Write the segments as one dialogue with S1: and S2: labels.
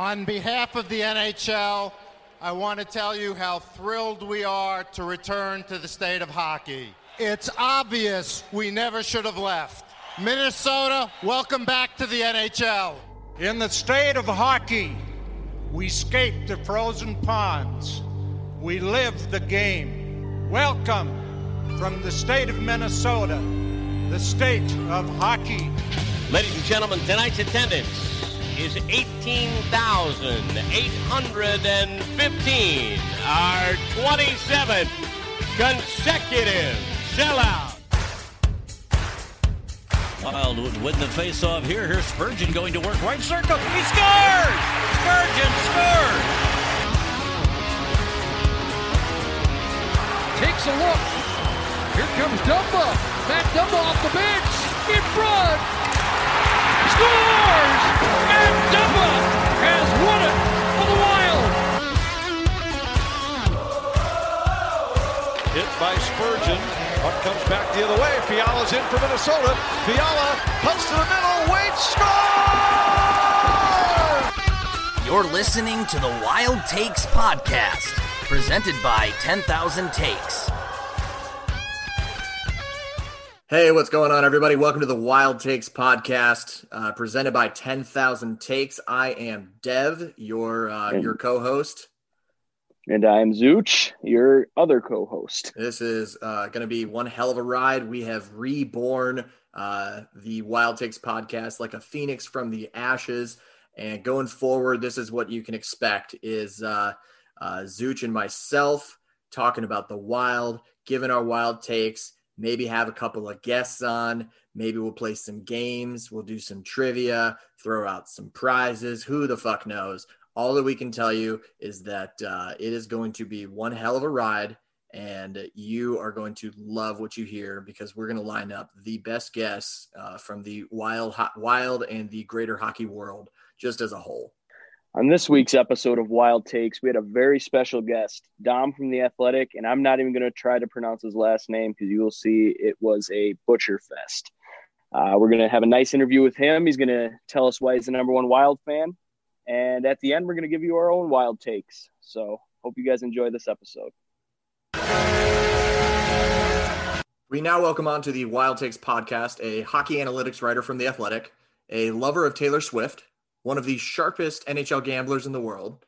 S1: On behalf of the NHL, I want to tell you how thrilled we are to return to the state of hockey. It's obvious we never should have left. Minnesota, welcome back to the NHL.
S2: In the state of hockey, we skate the frozen ponds. We live the game. Welcome from the state of Minnesota, the state of hockey.
S3: Ladies and gentlemen, tonight's attendance is 18,815. Our 27th consecutive sellout.
S4: Wild would win the faceoff here. Here's Spurgeon going to work right circle. He scores! Spurgeon scores!
S5: Takes a look. Here comes Dumba. Matt Dumba off the bench. In front. Scores! Matt Dumba has won it for the Wild.
S6: Hit by Spurgeon. Puck comes back the other way. Fiala's in for Minnesota. Fiala punts to the middle. Waits. Score!
S7: You're listening to the Wild Takes Podcast, presented by 10,000 Takes.
S8: Hey, what's going on, everybody? Welcome to the Wild Takes podcast, uh, presented by Ten Thousand Takes. I am Dev, your uh, your co-host,
S9: and I'm Zooch, your other co-host.
S8: This is uh, going to be one hell of a ride. We have reborn uh, the Wild Takes podcast like a phoenix from the ashes, and going forward, this is what you can expect: is uh, uh, Zooch and myself talking about the Wild, giving our wild takes maybe have a couple of guests on. Maybe we'll play some games. We'll do some trivia, throw out some prizes. Who the fuck knows? All that we can tell you is that uh, it is going to be one hell of a ride, and you are going to love what you hear because we're going to line up the best guests uh, from the wild, wild, and the greater hockey world, just as a whole.
S9: On this week's episode of Wild Takes, we had a very special guest, Dom from The Athletic, and I'm not even going to try to pronounce his last name because you will see it was a butcher fest. Uh, we're going to have a nice interview with him. He's going to tell us why he's the number one Wild fan. And at the end, we're going to give you our own Wild Takes. So hope you guys enjoy this episode.
S8: We now welcome on to the Wild Takes podcast a hockey analytics writer from The Athletic, a lover of Taylor Swift, one of the sharpest NHL gamblers in the world,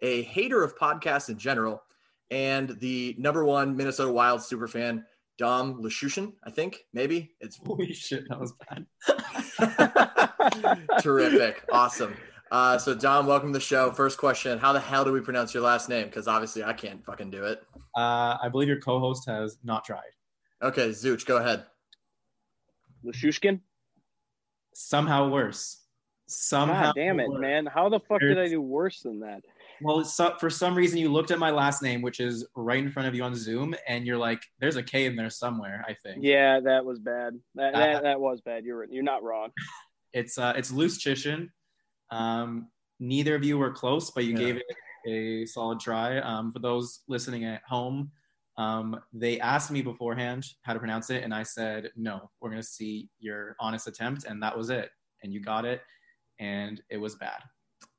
S8: a hater of podcasts in general, and the number one Minnesota Wild superfan, Dom Luszczyszyn, I think, maybe. It's
S10: holy shit, that was bad.
S8: Terrific. Awesome. Uh, so Dom, welcome to the show. First question: How the hell do we pronounce your last name? Because obviously I can't fucking do it.
S10: Uh, I believe your co-host has not tried.
S8: Okay, Zooch, go ahead.
S9: Lashushkin.
S10: Somehow worse. Somehow.
S9: God damn it, man! How the fuck did I do worse than that?
S10: Well, so, for some reason you looked at my last name, which is right in front of you on Zoom, and you're like, "There's a K in there somewhere." I think.
S9: Yeah, that was bad. That uh, that, that was bad. You're you're not wrong.
S10: It's uh, it's Luszczyszyn. Um, neither of you were close, but you yeah. gave it a solid try. Um, for those listening at home, um, they asked me beforehand how to pronounce it, and I said, "No, we're gonna see your honest attempt," and that was it. And you got it, and it was bad.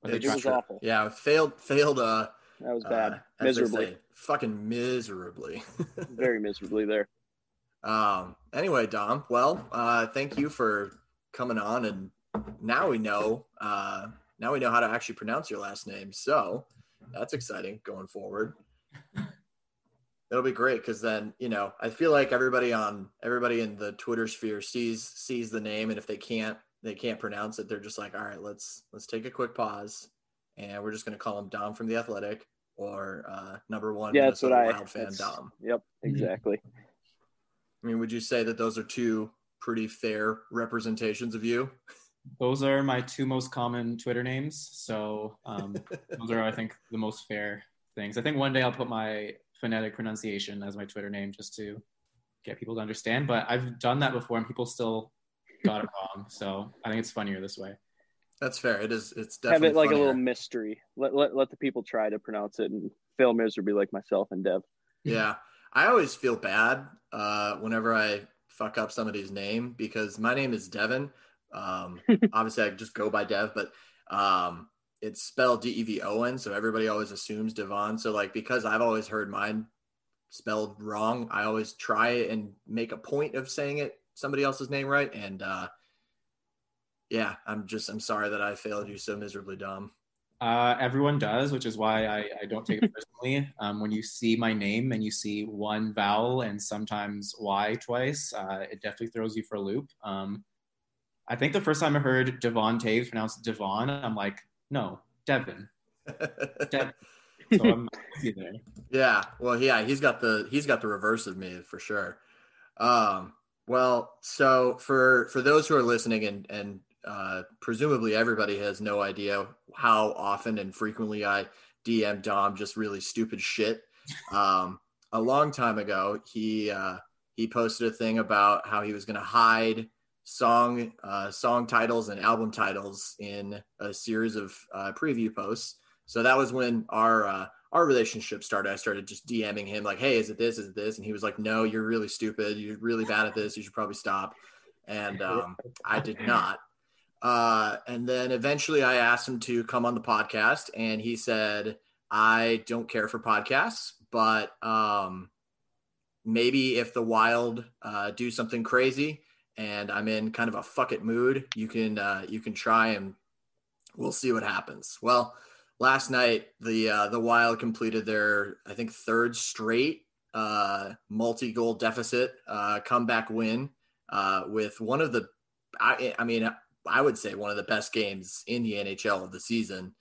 S9: But it was awful.
S8: Yeah, failed. Failed. Uh,
S9: that was bad. Uh, miserably.
S8: Say, fucking miserably.
S9: Very miserably there.
S8: Um. Anyway, Dom. Well, uh, thank you for coming on, and now we know. Uh, now we know how to actually pronounce your last name. So that's exciting going forward. It'll be great because then you know I feel like everybody on everybody in the Twitter sphere sees sees the name, and if they can't they can't pronounce it, they're just like, all right, let's let's take a quick pause, and we're just gonna call him Dom from the Athletic or uh, number one.
S9: Yeah, that's what I.
S8: Wild fan Dom.
S9: Yep, exactly.
S8: I mean, would you say that those are two pretty fair representations of you?
S10: Those are my two most common Twitter names. So um, those are, I think, the most fair things. I think one day I'll put my phonetic pronunciation as my Twitter name just to get people to understand. But I've done that before, and people still got it wrong. So I think it's funnier this way.
S8: That's fair. It is. It's definitely
S9: have it like
S8: funnier.
S9: a little mystery. Let, let let the people try to pronounce it and fail miserably, like myself and Dev.
S8: Yeah, I always feel bad uh, whenever I fuck up somebody's name because my name is Devin. Um, obviously, I just go by Dev, but um, it's spelled D E V O N, so everybody always assumes Devon. So like because I've always heard mine spelled wrong, I always try and make a point of saying it somebody else's name right. And uh, yeah, I'm just I'm sorry that I failed you so miserably, dumb.
S10: Uh, everyone does, which is why I, I don't take it personally. Um, when you see my name and you see one vowel and sometimes Y twice, uh, it definitely throws you for a loop. Um, I think the first time I heard Devon Toews pronounced Devon, I'm like, no, Devin. Devin. So.
S8: Yeah, well, yeah, he's got the he's got the reverse of me for sure. Um, well, so for for those who are listening and and uh, presumably everybody has no idea how often and frequently I DM Dom just really stupid shit. Um, a long time ago, he uh, he posted a thing about how he was going to hide song uh, song titles and album titles in a series of uh, preview posts. So that was when our uh, our relationship started. I started just DMing him like, "Hey, is it this? Is it this?" And he was like, "No, you're really stupid. You're really bad at this. You should probably stop." And um, I did not. Uh, and then eventually, I asked him to come on the podcast, and he said, "I don't care for podcasts, but um, maybe if the Wild uh, do something crazy." and I'm in kind of a fuck it mood, you can uh, you can try and we'll see what happens. Well, last night the uh, the Wild completed their I think third straight uh, multi goal deficit uh, comeback win uh, with one of the I, I mean I would say one of the best games in the NHL of the season.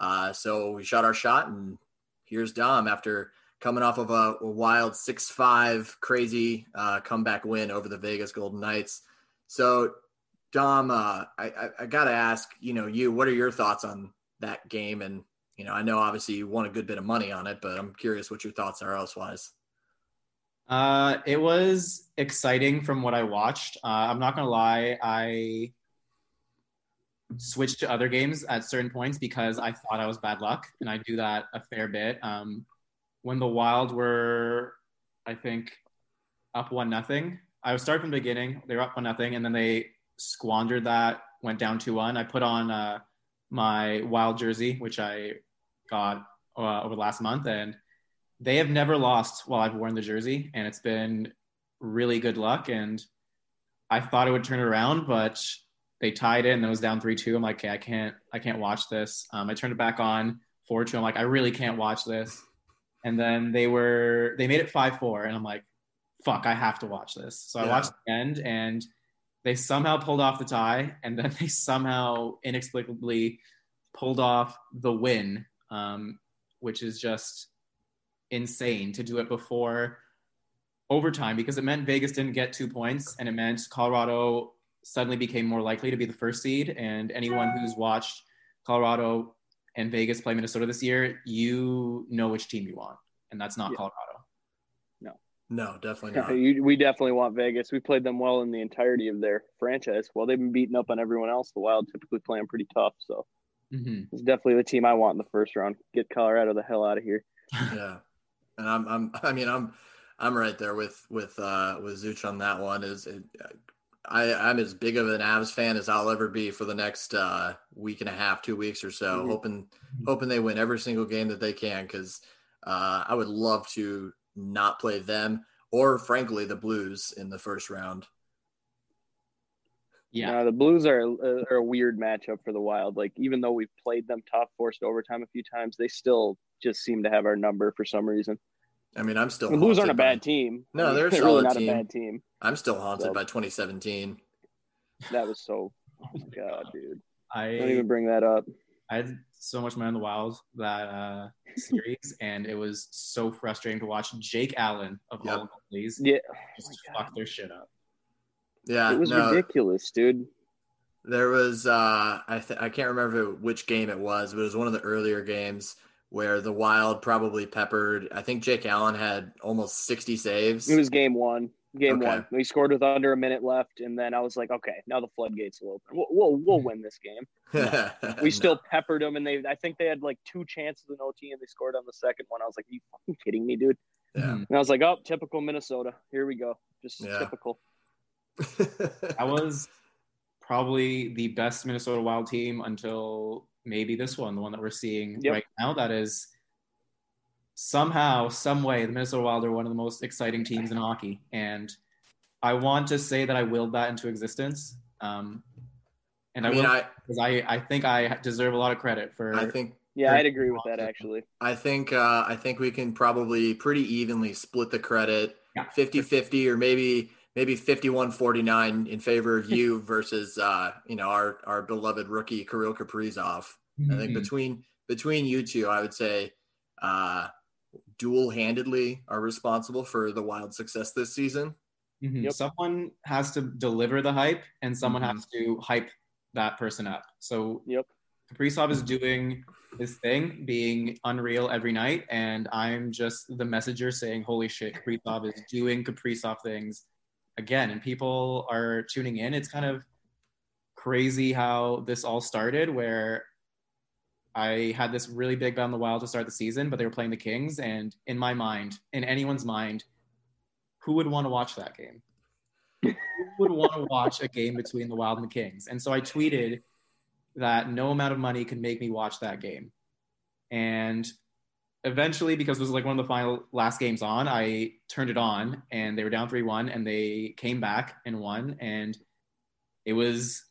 S8: Uh, so we shot our shot and here's Dom after coming off of a, a wild six-five crazy uh, comeback win over the Vegas Golden Knights. So, Dom, I, I, I got to ask, you know, you, what are your thoughts on that game? And you know, I know obviously you won a good bit of money on it, but I'm curious what your thoughts are elsewise.
S10: Uh, it was exciting from what I watched. Uh, I'm not gonna lie, I switched to other games at certain points because I thought I was bad luck, and I do that a fair bit. Um, when the Wild were, I think, up one nothing. I was starting from the beginning. They were up one nothing, and then they squandered that. Went down two one. I put on uh, my Wild jersey, which I got uh, over the last month, and they have never lost while I've worn the jersey, and it's been really good luck. And I thought it would turn it around, but they tied it, and it was down three two. I'm like, okay, I can't, I can't watch this. Um, I turned it back on four two. I'm like, I really can't watch this and then they were they made it five four, and I'm like, fuck, I have to watch this. So yeah. I watched the end, and they somehow pulled off the tie, and then they somehow inexplicably pulled off the win, um, which is just insane to do it before overtime because it meant Vegas didn't get two points, and it meant Colorado suddenly became more likely to be the first seed. And anyone who's watched Colorado and Vegas play Minnesota this year, you know which team you want, and that's not yeah. Colorado.
S9: No,
S8: no, definitely not.
S9: we definitely want Vegas. We played them well in the entirety of their franchise. Well, they've been beating up on everyone else. The Wild typically play them pretty tough, so mm-hmm. it's definitely the team I want in the first round. Get Colorado the hell out of here.
S8: yeah, and I'm, I'm, I mean, I'm, I'm right there with with uh with Zooch on that one. Is it, I, I'm as big of an Avs fan as I'll ever be for the next uh, week and a half, two weeks or so. Mm-hmm. Hoping, hoping they win every single game that they can, because uh, I would love to not play them or, frankly, the Blues in the first round.
S9: Yeah, uh, the Blues are, are a weird matchup for the Wild. Like, even though we've played them tough, forced overtime a few times, they still just seem to have our number for some reason.
S8: I mean, I'm still.
S9: The Blues aren't a bad team.
S8: No, they're,
S9: they're
S8: really
S9: not
S8: team.
S9: a bad team.
S8: I'm still haunted so, by 2017.
S9: That was so. Oh my god, dude!
S10: I
S9: don't even bring that up.
S10: I had so much money in the Wild that uh, series, and it was so frustrating to watch Jake Allen of yep. all goalies
S9: yeah.
S10: just oh fuck their shit up.
S8: Yeah,
S9: it was
S8: no,
S9: ridiculous, dude.
S8: There was uh, I th- I can't remember which game it was, but it was one of the earlier games where the Wild probably peppered. I think Jake Allen had almost 60 saves.
S9: It was game one. Game okay. one. We scored with under a minute left, and then I was like, okay, now the floodgates will open. We'll we'll, we'll mm-hmm. win this game. No. we still no. peppered them, and they I think they had like two chances in OT, and they scored on the second one. I was like, are you fucking kidding me, dude?
S8: Yeah. Hmm.
S9: And I was like, oh, typical Minnesota. Here we go. Just yeah. typical.
S10: I was probably the best Minnesota Wild team until maybe this one, the one that we're seeing
S9: Yep.
S10: right now, that is somehow, some way, the Minnesota Wild are one of the most exciting teams in hockey, and I want to say that I willed that into existence. Um, and I,
S8: I mean,
S10: will
S8: I
S10: because I, I think I deserve a lot of credit for.
S8: I think
S9: Yeah, I'd agree with that actually.
S8: I think uh, I think we can probably pretty evenly split the credit
S10: Yeah.
S8: 50-50 or maybe maybe 51-49 in favor of you versus uh, you know our our beloved rookie Kirill Kaprizov. I think
S10: Mhm.
S8: between between you two, I would say uh, dual-handedly are responsible for the Wild success this season.
S10: Mhm.
S9: Yep.
S10: Someone has to deliver the hype, and someone
S8: Mhm.
S10: has to hype that person up. So
S9: Yep.
S10: Kaprizov is doing his thing, being unreal every night, and I'm just the messenger saying, "Holy shit, Kaprizov is doing Kaprizov things again," and people are tuning in. It's kind of crazy how this all started, where I had this really big bet on the Wild to start the season, but they were playing the Kings, and in my mind, in anyone's mind, who would want to watch that game? who would want to watch a game between the Wild and the Kings? And so I tweeted that no amount of money could make me watch that game. And eventually, because it was like one of the final last games on, I turned it on and they were down 3 1 and they came back and won. And it was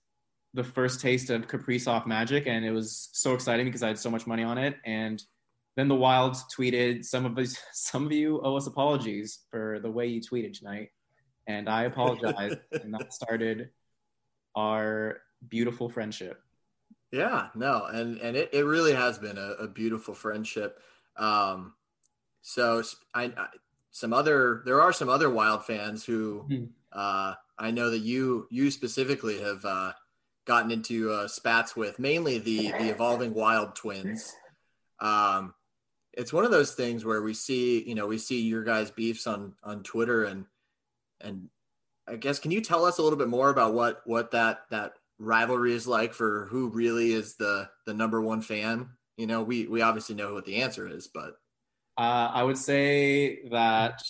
S10: the first taste of Kaprizov magic. And it was so exciting because I had so much money on it. And then the Wild tweeted, "Some of us, some of you owe us apologies for the way you tweeted tonight," and I apologize, and that started our beautiful friendship.
S8: Yeah, no, and and it, it really has been a, a beautiful friendship. Um, so I some other there are some other Wild fans who
S10: Hmm.
S8: uh, I know that you you specifically have uh, gotten into uh, spats with, mainly the the evolving Wild twins. Um, it's one of those things where we see you know we see your guys beefs on on Twitter and and I guess can you tell us a little bit more about what what that that rivalry is like for who really is the the number one fan? You know, we we obviously know what the answer is, but
S10: Uh, I would say that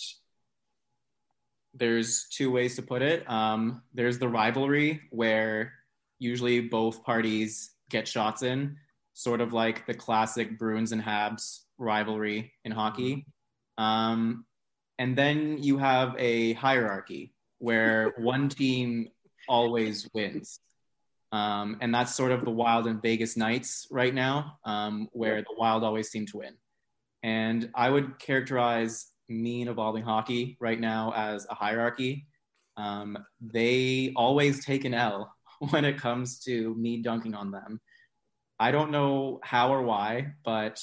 S10: there's two ways to put it. Um, there's the rivalry where usually both parties get shots in, sort of like the classic Bruins and Habs rivalry in hockey. Um, and then you have a hierarchy where one team always wins. Um, and that's sort of the Wild and Vegas Knights right now, um, where the Wild always seem to win. And I would characterize me and Evolving Hockey right now as a hierarchy. Um, they always take an L when it comes to me dunking on them. I don't know how or why, but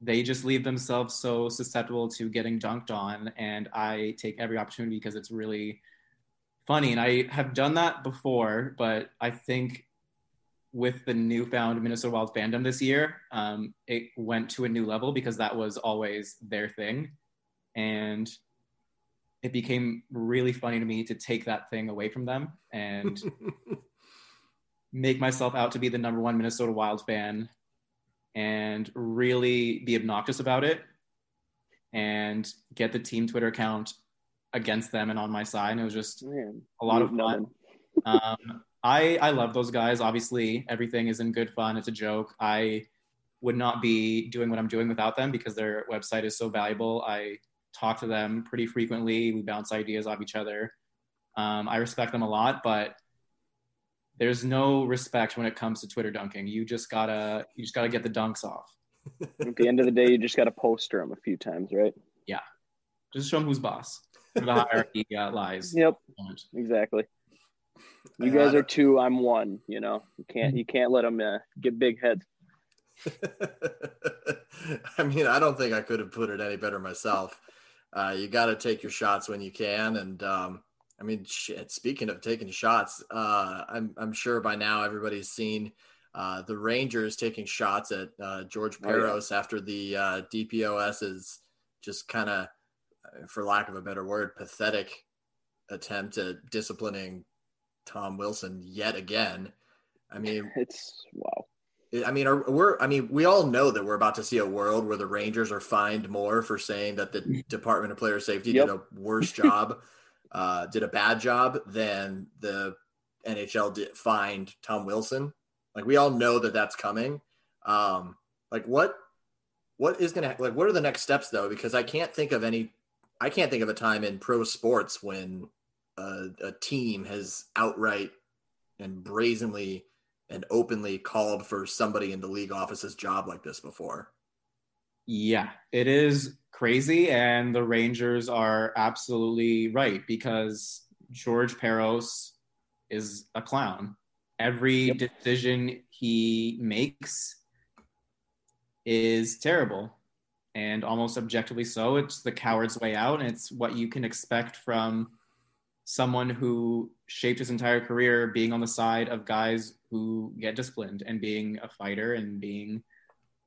S10: they just leave themselves so susceptible to getting dunked on. And I take every opportunity because it's really funny. And I have done that before, but I think with the newfound Minnesota Wild fandom this year, um, it went to a new level because that was always their thing. And it became really funny to me to take that thing away from them and make myself out to be the number one Minnesota Wild fan and really be obnoxious about it and get the team Twitter account against them and on my side. And it was just
S9: Man,
S10: a lot of fun. Um, I I love those guys. Obviously, everything is in good fun. It's a joke. I would not be doing what I'm doing without them because their website is so valuable. I talk to them pretty frequently. We bounce ideas off each other. Um, I respect them a lot, but there's no respect when it comes to Twitter dunking. You just gotta you just gotta get the dunks off.
S9: At the end of the day, you just got to poster them a few times, right?
S10: Yeah, just show them who's boss. The hierarchy uh, lies.
S9: Yep, exactly. You guys are two. I'm one. You know, you can't you can't let them uh, get big heads.
S8: I mean, I don't think I could have put it any better myself. Uh, you got to take your shots when you can, and um, I mean, shit. Speaking of taking shots, uh, I'm I'm sure by now everybody's seen uh, the Rangers taking shots at uh, George
S9: Oh, yeah.
S8: After the uh, is just kind of, for lack of a better word, pathetic attempt at disciplining Tom Wilson yet again. I mean,
S9: It's wow.
S8: I mean, are, we're. I mean, we all know that we're about to see a world where the Rangers are fined more for saying that the Department of Player Safety
S9: Yep.
S8: did a worse job, uh, did a bad job than the NHL did, fined Tom Wilson. Like we all know that that's coming. Um, like what what is gonna like what are the next steps though? Because I can't think of any. I can't think of a time in pro sports when a, a team has outright and brazenly and openly called for somebody in the league office's job like this before.
S10: Yeah, it is crazy. And the Rangers are absolutely right because George Parros is a clown. Every yep. decision he makes is terrible and almost objectively so. It's the coward's way out, and it's what you can expect from someone who shaped his entire career being on the side of guys who get disciplined and being a fighter and being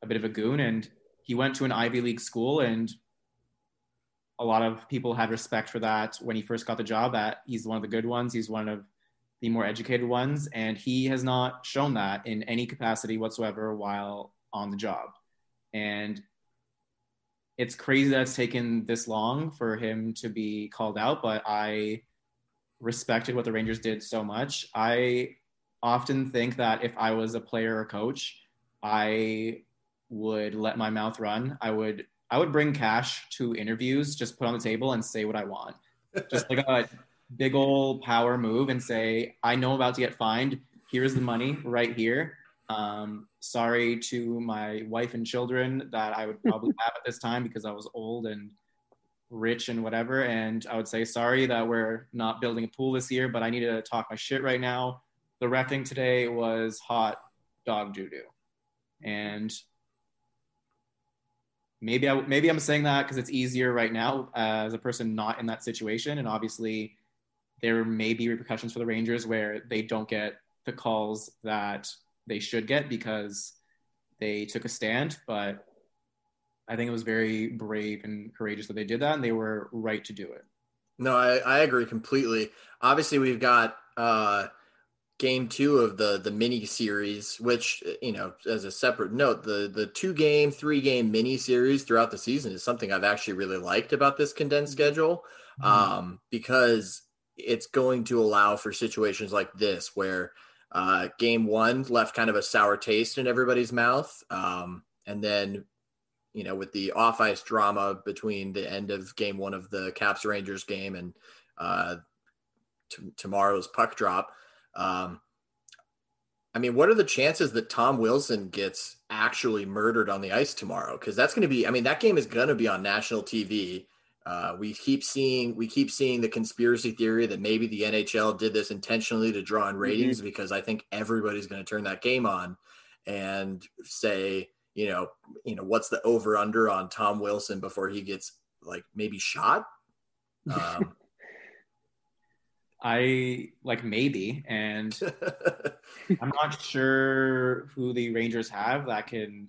S10: a bit of a goon. And he went to an Ivy League school, and a lot of people had respect for that when he first got the job. That he's one of the good ones. He's one of the more educated ones, and he has not shown that in any capacity whatsoever while on the job. And it's crazy that it's taken this long for him to be called out, but I respected what the Rangers did so much. I often think that if I was a player or coach, I would let my mouth run. I would I would bring cash to interviews, just put on the table and say what I want. Just like a big old power move and say, I know I'm about to get fined. Here's the money right here. Um, sorry to my wife and children that I would probably have at this time because I was old and rich and whatever. And I would say, sorry that we're not building a pool this year, but I need to talk my shit right now. The refing today was hot dog doo doo. And maybe I, maybe I'm saying that because it's easier right now as a person not in that situation. And obviously, there may be repercussions for the Rangers where they don't get the calls that they should get because they took a stand. But I think it was very brave and courageous that they did that, and they were right to do it.
S8: No, I, I agree completely. Obviously, we've got uh, game two of the the mini series, which you know, as a separate note, the the two game, three game mini series throughout the season is something I've actually really liked about this condensed mm-hmm. schedule, mm-hmm. um, because it's going to allow for situations like this where uh, game one left kind of a sour taste in everybody's mouth, um, and then you know with the off ice drama between the end of game one of the Caps Rangers game and uh, t- tomorrow's puck drop um, I mean, what are the chances that Tom Wilson gets actually murdered on the ice tomorrow? Because that's going to be, I mean, that game is going to be on national TV. Uh, we keep seeing, we keep seeing the conspiracy theory that maybe the NHL did this intentionally to draw in mm-hmm. ratings mm-hmm. because I think everybody's going to turn that game on and say, you know, you know, what's the over under on Tom Wilson before he gets like maybe shot? Um,
S10: I like maybe, and I'm not sure who the Rangers have that can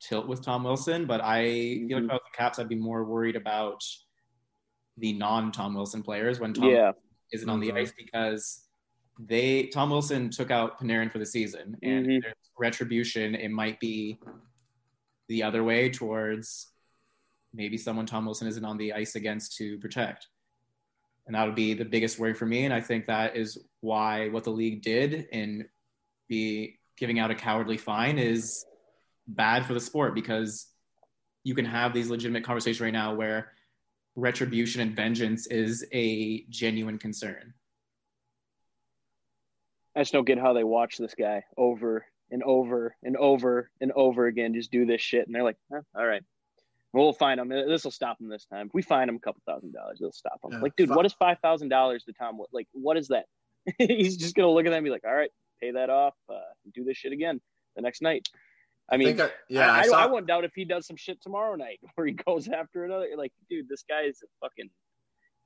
S10: tilt with Tom Wilson, but I feel like about mm-hmm. the Caps, I'd be more worried about the non-Tom Wilson players when Tom yeah. isn't on the mm-hmm. ice because they Tom Wilson took out Panarin for the season, and mm-hmm. there's retribution. It might be the other way towards maybe someone Tom Wilson isn't on the ice against to protect and that would be the biggest worry for me. And I think that is why what the league did in be giving out a cowardly fine is bad for the sport because you can have these legitimate conversations right now where retribution and vengeance is a genuine concern.
S9: I just don't get how they watch this guy over and over and over and over again just do this shit, and they're like, eh, "All right, We'll find him. This will stop him this time. If we find him a couple thousand dollars, it'll stop him. Yeah, like, dude, what is five thousand dollars to Tom? Like, what is that? He's just gonna look at that and be like, "All right, pay that off. Uh, do this shit again the next night." I mean, I, yeah, I, I, saw... I, wouldn't doubt if he does some shit tomorrow night where he goes after another. Like, dude, this guy is a fucking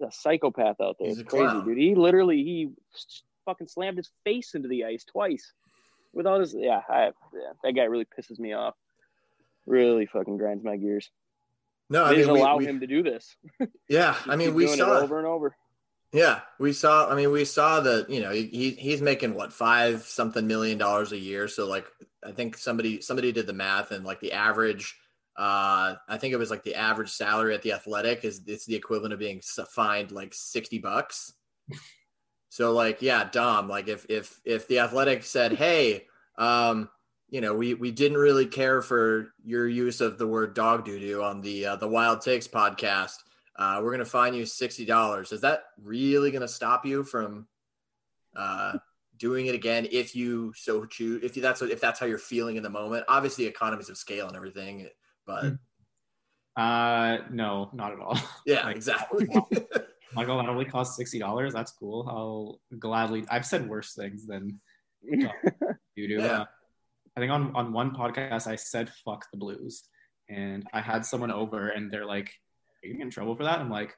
S9: a psychopath out there. It's crazy, clown. dude. He literally he fucking slammed his face into the ice twice with all this. Yeah, I, yeah, that guy really pisses me off. Really fucking grinds my gears.
S8: No,
S9: I mean, allow we, him to do this.
S8: Yeah, I mean, we saw
S9: over and over.
S8: Yeah, we saw. I mean, we saw that. You know, he he's making what five something million dollars a year. So like, I think somebody somebody did the math, and like the average, uh, I think it was like the average salary at the Athletic is it's the equivalent of being fined like sixty bucks. so like, yeah, Dom, like if if if the Athletic said, hey Um, you know, we we didn't really care for your use of the word dog doo doo on the uh, the Wild Takes podcast. Uh, we're gonna fine you sixty dollars. Is that really gonna stop you from uh, doing it again if you so choose? If that's what, if that's how you're feeling in the moment, obviously economies of scale and everything, but
S10: Uh, no, not at all.
S8: yeah,
S10: Like,
S8: exactly.
S10: Like, oh, that only costs sixty dollars. That's cool. I'll gladly. I've said worse things than you do.
S8: Yeah.
S10: Uh, I think on on one podcast I said "fuck the Blues," and I had someone over, and they're like, "Are you in trouble for that?" I'm like,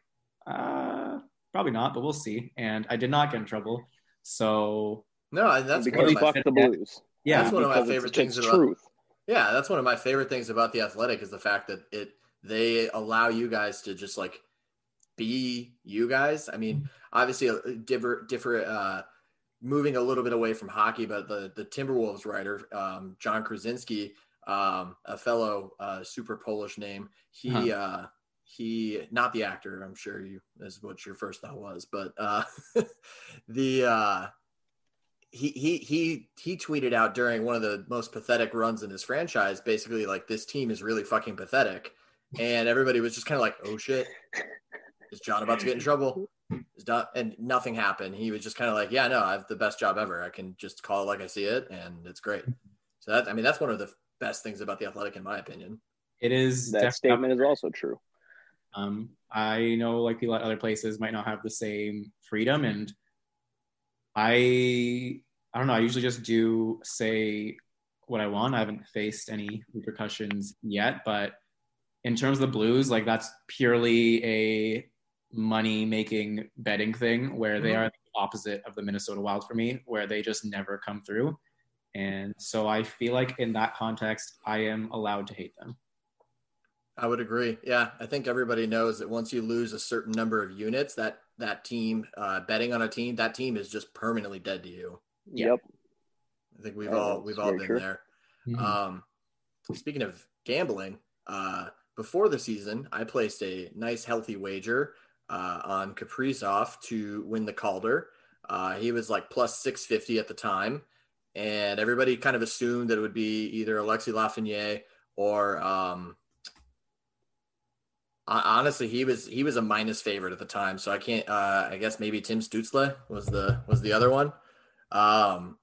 S10: "Uh, probably not, but we'll see." And I did not get in trouble. So
S8: no, that's
S9: because
S8: one my,
S9: fuck the Blues.
S10: yeah,
S8: that's one of my favorite things about
S9: truth.
S8: Yeah, that's one of my favorite things about the athletic is the fact that it they allow you guys to just like be you guys. I mean, obviously uh, different different uh moving a little bit away from hockey, but the the Timberwolves writer, um, Jon Krawczynski, um, a fellow uh super Polish name, he
S10: Huh.
S8: uh he not the actor, I'm sure you is what your first thought was, but uh the uh he he he he tweeted out during one of the most pathetic runs in his franchise, basically like this team is really fucking pathetic, and everybody was just kind of like, oh shit, is John about to get in trouble? Is Don, and nothing happened. He was just kind of like, yeah, no, I have the best job ever. I can just call it like I see it, and it's great. So that I mean, that's one of the best things about the athletic, in my opinion.
S10: it is
S9: That statement is also true.
S10: Um, I know like people at other places might not have the same freedom, and I I don't know. I usually just do say what I want. I haven't faced any repercussions yet, but in terms of the Blues, like that's purely a money making betting thing where they
S8: Mhm.
S10: are the opposite of the Minnesota Wild for me, where they just never come through. And so I feel like in that context, I am allowed to hate them.
S8: I would agree. Yeah, I think everybody knows that once you lose a certain number of units, that that team uh, betting on a team, that team is just permanently dead to you.
S10: Yeah.
S9: Yep.
S8: I think we've
S9: Yeah,
S8: all we've all been
S9: true.
S8: there.
S10: Mhm.
S8: Um, speaking of gambling, uh, before the season, I placed a nice healthy wager uh, on Kaprizov to win the Calder. Uh, he was like plus six fifty at the time, and everybody kind of assumed that it would be either Alexi Lafreniere or um, honestly, he was he was a minus favorite at the time. So I can't. Uh, I guess maybe Tim Stutzle was the was the other one. Um,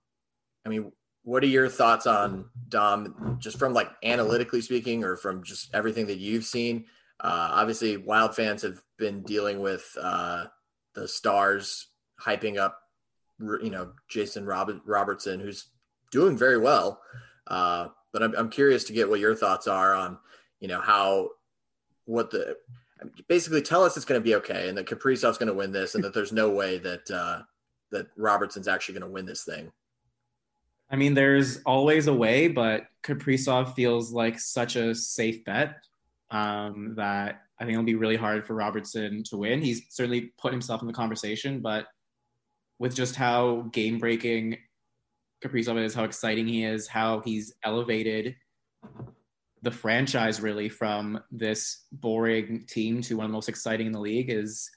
S8: I mean, what are your thoughts on Dom, just from like analytically speaking, or from just everything that you've seen? Uh, obviously, Wild fans have been dealing with uh, the Stars hyping up, you know, Jason Robert, Robertson, who's doing very well. Uh, but I'm, I'm curious to get what your thoughts are on, you know, how what the basically tell us it's going to be okay and that Kaprizov's going to win this and that there's no way that uh, that Robertson's actually going to win this thing.
S10: I mean, there's always a way, but Kaprizov feels like such a safe bet um, that I think it'll be really hard for Robertson to win. He's certainly put himself in the conversation, but with just how game breaking Kaprizov is, how exciting he is, how he's elevated the franchise really from this boring team to one of the most exciting in the league is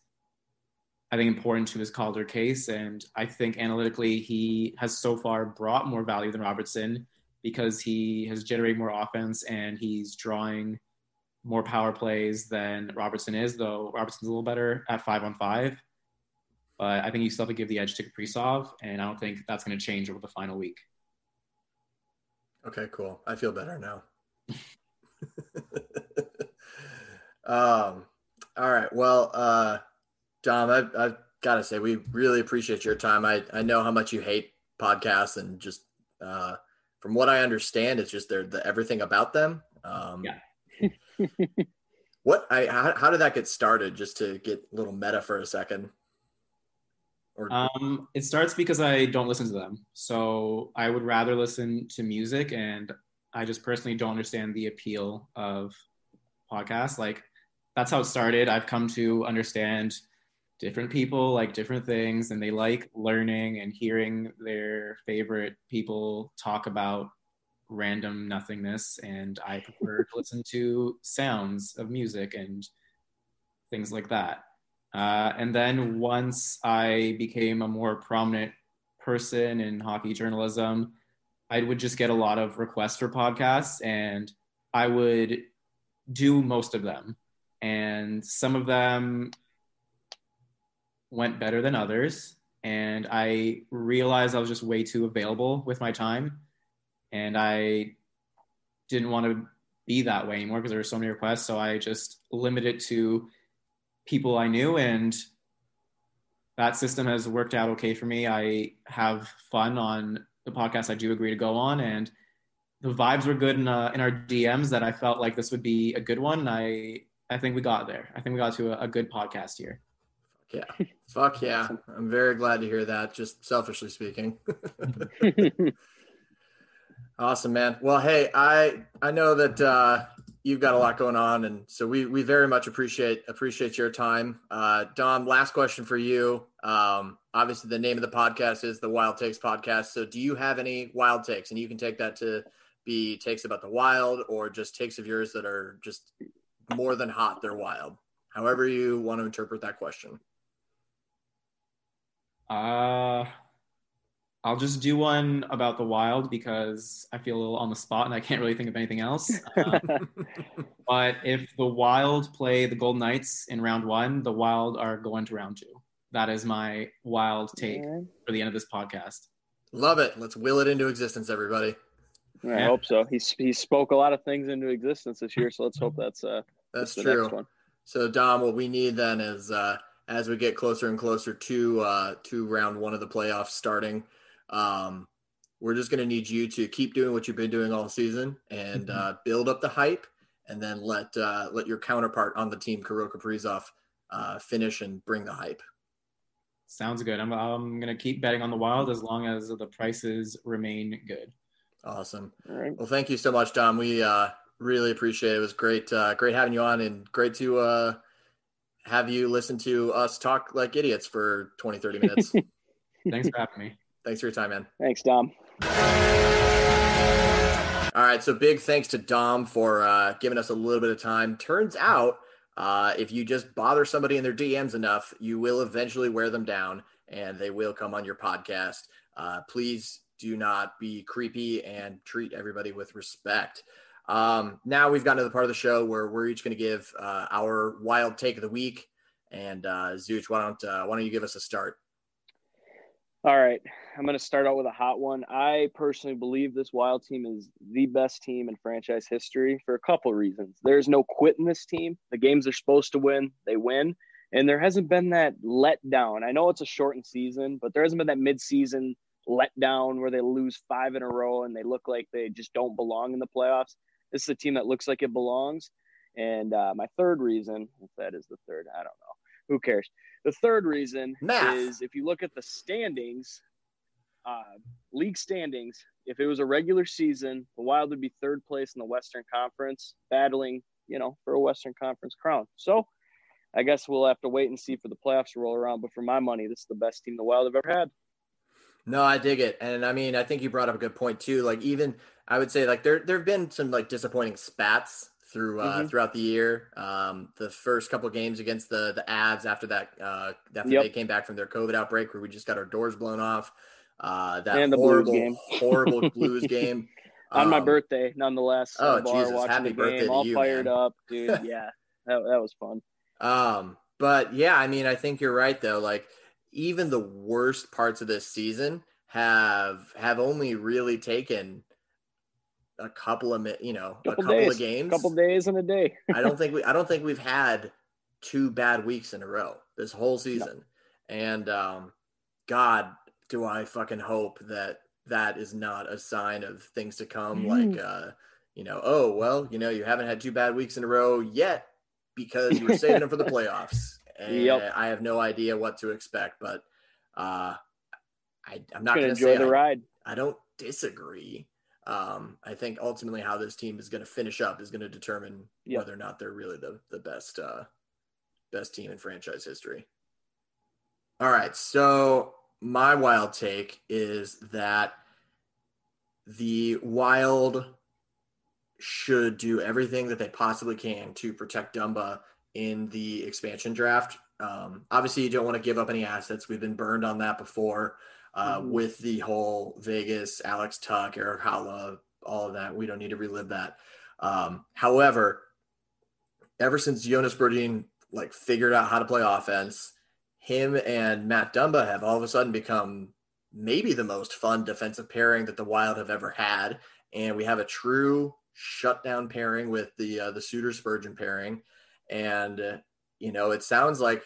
S10: I think important to his Calder case. And I think analytically he has so far brought more value than Robertson because he has generated more offense and he's drawing more power plays than Robertson is, though Robertson's a little better at five on five. But I think you still have to give the edge to Kaprizov, and I don't think that's going to change over the final week.
S8: Okay, cool. I feel better now. um, all right. Well, uh, Dom, I, I've got to say, we really appreciate your time. I, I know how much you hate podcasts and just, uh, from what I understand, it's just they're the everything about them. Um,
S10: Yeah.
S8: what I, how, how did that get started? Just to get a little meta for a second. Or,
S10: Um, it starts because I don't listen to them. So I would rather listen to music, and I just personally don't understand the appeal of podcasts. Like that's how it started. I've come to understand different people like different things, and they like learning and hearing their favorite people talk about random nothingness. And I prefer to listen to sounds of music and things like that. Uh, and then once I became a more prominent person in hockey journalism, I would just get a lot of requests for podcasts, and I would do most of them. And some of them went better than others. And I realized I was just way too available with my time. And I didn't want to be that way anymore because there were so many requests. So I just limited to people I knew. And that system has worked out okay for me. I have fun on the podcast I do agree to go on. And the vibes were good in, uh, in our DMs that I felt like this would be a good one. I, I think we got there. I think we got to a, a good podcast here.
S8: Yeah. Fuck yeah. I'm very glad to hear that, just selfishly speaking. awesome, man. Well, hey, I I know that uh you've got a lot going on and so we we very much appreciate appreciate your time. Uh Dom, last question for you. Um obviously the name of the podcast is the Wild Takes podcast. So do you have any wild takes and you can take that to be takes about the wild or just takes of yours that are just more than hot, they're wild. However you want to interpret that question.
S10: Uh, I'll just do one about the Wild because I feel a little on the spot and I can't really think of anything else. Uh, but if the Wild play the Golden Knights in round one, the Wild are going to round two. That is my wild take for the end of this podcast.
S8: Love it. Let's will it into existence, everybody.
S9: I yeah. hope so. He he spoke a lot of things into existence this year, so let's hope that's uh
S8: that's, that's true. So Dom, what we need then is uh as we get closer and closer to uh, to round one of the playoffs starting. Um, we're just going to need you to keep doing what you've been doing all season and mm-hmm. uh, build up the hype, and then let uh, let your counterpart on the team, Kirill Kaprizov, uh, finish and bring the hype.
S10: Sounds good. I'm I'm going to keep betting on the Wild as long as the prices remain good.
S8: Awesome. All right. Well, thank you so much, Dom. We uh, really appreciate it. It was great, uh, great having you on, and great to uh, have you listen to us talk like idiots for 20, 30 minutes.
S10: Thanks for having me.
S8: Thanks for your time, man.
S9: Thanks, Dom.
S8: All right. So big thanks to Dom for uh, giving us a little bit of time. Turns out, uh, if you just bother somebody in their DMs enough, you will eventually wear them down and they will come on your podcast. Uh, please do not be creepy and treat everybody with respect. Um, now we've gotten to the part of the show where we're each going to give uh, our wild take of the week. And uh, Zooch, why don't uh, why don't you give us a start?
S9: All right, I'm going to start out with a hot one. I personally believe this Wild team is the best team in franchise history for a couple of reasons. There's no quit in this team. The games they're supposed to win, they win, and there hasn't been that letdown. I know it's a shortened season, but there hasn't been that midseason letdown where they lose five in a row and they look like they just don't belong in the playoffs. This is a team that looks like it belongs. And uh, my third reason, if that is the third, I don't know. Who cares? The third reason Math. is if you look at the standings, uh, league standings, if it was a regular season, the Wild would be third place in the Western Conference, battling, you know, for a Western Conference crown. So I guess we'll have to wait and see for the playoffs to roll around. But for my money, this is the best team the Wild have ever had.
S8: No, I dig it. And I mean, I think you brought up a good point too. Like even I would say like there there have been some like disappointing spats through uh, mm-hmm. throughout the year. Um, the first couple games against the the Avs after that uh, after yep. they came back from their COVID outbreak where we just got our doors blown off. Uh, that and the horrible game. horrible Blues game
S9: on um, my birthday, nonetheless. Oh Jesus! Happy birthday game, all you, fired man. up, dude. Yeah, that that was fun.
S8: Um, but yeah, I mean, I think you're right though. Like even the worst parts of this season have have only really taken a couple of you know couple a couple
S9: days,
S8: of games, a
S9: couple days and a day.
S8: I don't think we I don't think we've had two bad weeks in a row this whole season, no. and um, God, do I fucking hope that that is not a sign of things to come. Mm. Like, uh, you know, oh well, you know, you haven't had two bad weeks in a row yet because you were saving them for the playoffs, and yep. I have no idea what to expect, but uh, I, I'm not going to enjoy
S9: the
S8: I,
S9: ride.
S8: I don't disagree. Um, I think ultimately how this team is going to finish up is going to determine yep. whether or not they're really the the best uh, best team in franchise history. All right, so my wild take is that the Wild should do everything that they possibly can to protect Dumba in the expansion draft. Um, obviously, you don't want to give up any assets. We've been burned on that before. Uh, mm-hmm. with the whole Vegas, Alex Tuch, Erik Haula, all of that. We don't need to relive that. Um, however, ever since Jonas Brodin like figured out how to play offense, him and Matt Dumba have all of a sudden become maybe the most fun defensive pairing that the Wild have ever had, and we have a true shutdown pairing with the uh, the Suter Spurgeon pairing, and uh, you know it sounds like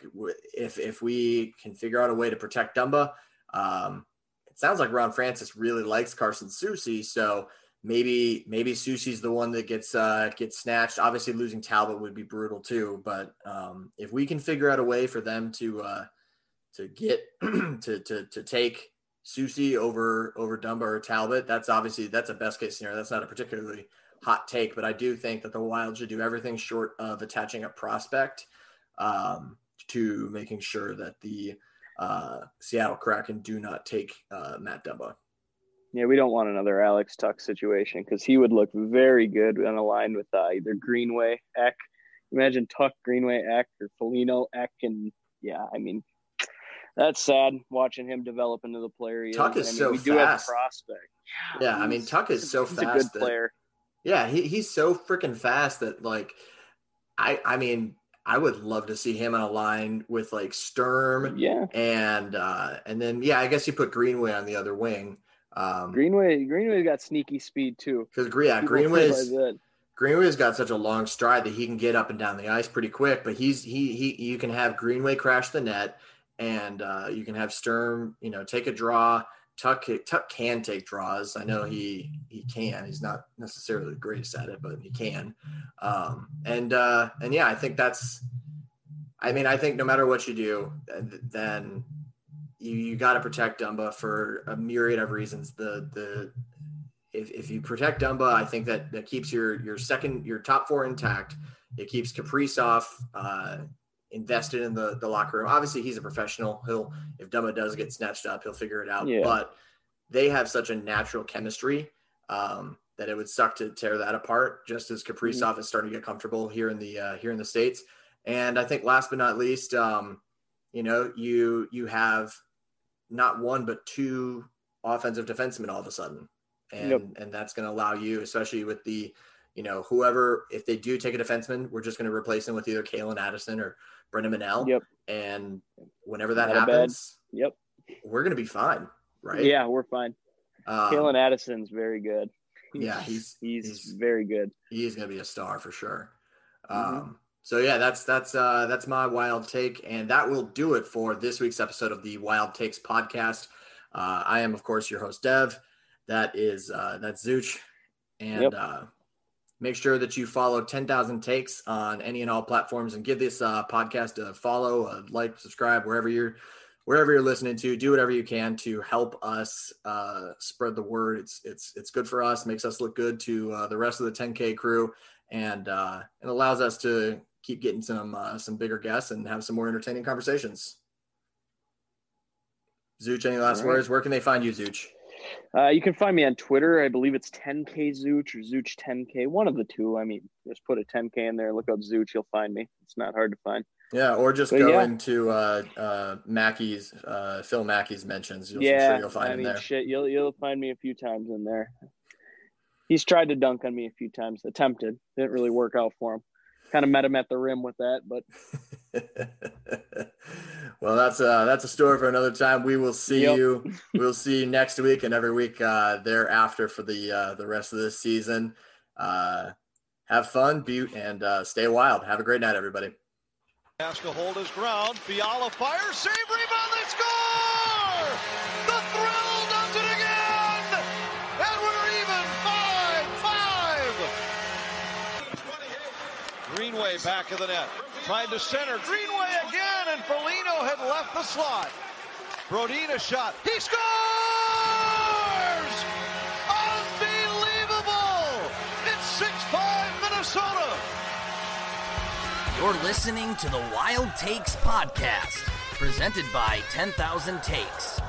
S8: if if we can figure out a way to protect Dumba, um, it sounds like Ron Francis really likes Carson Soucy, so maybe maybe Soucy's the one that gets uh, gets snatched. Obviously, losing Talbot would be brutal too. But um, if we can figure out a way for them to uh, to get to, to to take Soucy over over Dumba or Talbot, that's obviously that's a best case scenario. That's not a particularly hot take, but I do think that the Wild should do everything short of attaching a prospect um, to making sure that the uh, Seattle Kraken do not take uh, Matt Dumba.
S9: Yeah, we don't want another Alex Tuch situation because he would look very good on a line with uh, either Greenway, Ek. Imagine Tuck, Greenway, Ek, or Foligno, Ek, and yeah, I mean, that's sad watching him develop into the player. He
S8: Tuch is,
S9: is.
S8: I mean,
S9: so
S8: we fast. do have
S9: prospect.
S8: Yeah, yeah I mean, Tuch is so fast.
S9: a good
S8: that,
S9: player.
S8: Yeah, he, he's so freaking fast that like, I I mean, I would love to see him on a line with like Sturm.
S9: Yeah.
S8: And uh and then yeah, I guess you put Greenway on the other wing. Um,
S9: Greenway, Greenway's got sneaky speed too.
S8: Because yeah, Greenway's Greenway's got such a long stride that he can get up and down the ice pretty quick. But he's he he you can have Greenway crash the net, and uh, you can have Sturm, you know, take a draw. Tuch Tuch can take draws. I know he he can. He's not necessarily the greatest at it, but he can. Um, and uh, and yeah, I think that's. I mean, I think no matter what you do, then you you got to protect Dumba for a myriad of reasons. The the if, if you protect Dumba, I think that that keeps your your second your top four intact. It keeps Kaprizov uh, invested in the the locker room. Obviously, he's a professional. He'll if Dumba does get snatched up, he'll figure it out. Yeah. But they have such a natural chemistry um, that it would suck to tear that apart. Just as Kaprizov mm-hmm. is starting to get comfortable here in the uh, here in the states. And I think last but not least, um, you know, you you have not one but two offensive defensemen all of a sudden, and yep. and that's going to allow you, especially with the, you know, whoever if they do take a defenseman, we're just going to replace him with either Calen Addison or Brennan Menell.
S9: Yep.
S8: And whenever that not happens,
S9: yep,
S8: we're going to be fine, right?
S9: Yeah, we're fine. Um, Calen Addison's very good.
S8: Yeah, he's,
S9: he's, he's very good.
S8: He's going to be a star for sure. Mm-hmm. Um, so yeah, that's that's uh, that's my wild take, and that will do it for this week's episode of the Wild Takes podcast. Uh, I am, of course, your host Dev. That is uh, that's Zooch, and yep. Make sure that you follow Ten Thousand Takes on any and all platforms, and give this uh, podcast a follow, a like, subscribe wherever you're wherever you're listening to. Do whatever you can to help us uh, spread the word. It's it's it's good for us, makes us look good to uh, the rest of the 10K crew, and uh, it allows us to keep getting some uh, some bigger guests and have some more entertaining conversations. Zooch, any last right. words? Where can they find you, Zooch?
S9: Uh, you can find me on Twitter. I believe it's 10K Zooch or Zooch 10K, one of the two. I mean, just put a 10K in there, look up Zooch, you'll find me. It's not hard to find.
S8: Yeah, or just but go yeah. into uh, uh, Mackey's, uh, Phil Mackey's mentions. You'll,
S9: yeah,
S8: sure you'll find
S9: I mean,
S8: there.
S9: Shit, you'll you'll find me a few times in there. He's tried to dunk on me a few times, attempted. Didn't really work out for him kind of met him at the rim with that. But
S8: well, that's uh that's a story for another time. We will see yep. you. We'll see you next week and every week uh, thereafter for the uh, the rest of this season. Uh, have fun, be and uh, stay wild. Have a great night, everybody.
S6: Has to hold his ground. Fiala fires, save, rebound, they score! The thrill does it again, and we're even five five. Greenway back of the net, trying to center. Greenway again, and Foligno had left the slot. Brodin a shot. He scores! Unbelievable! It's 6-5 Minnesota.
S7: You're listening to the Wild Takes podcast, presented by 10,000 Takes.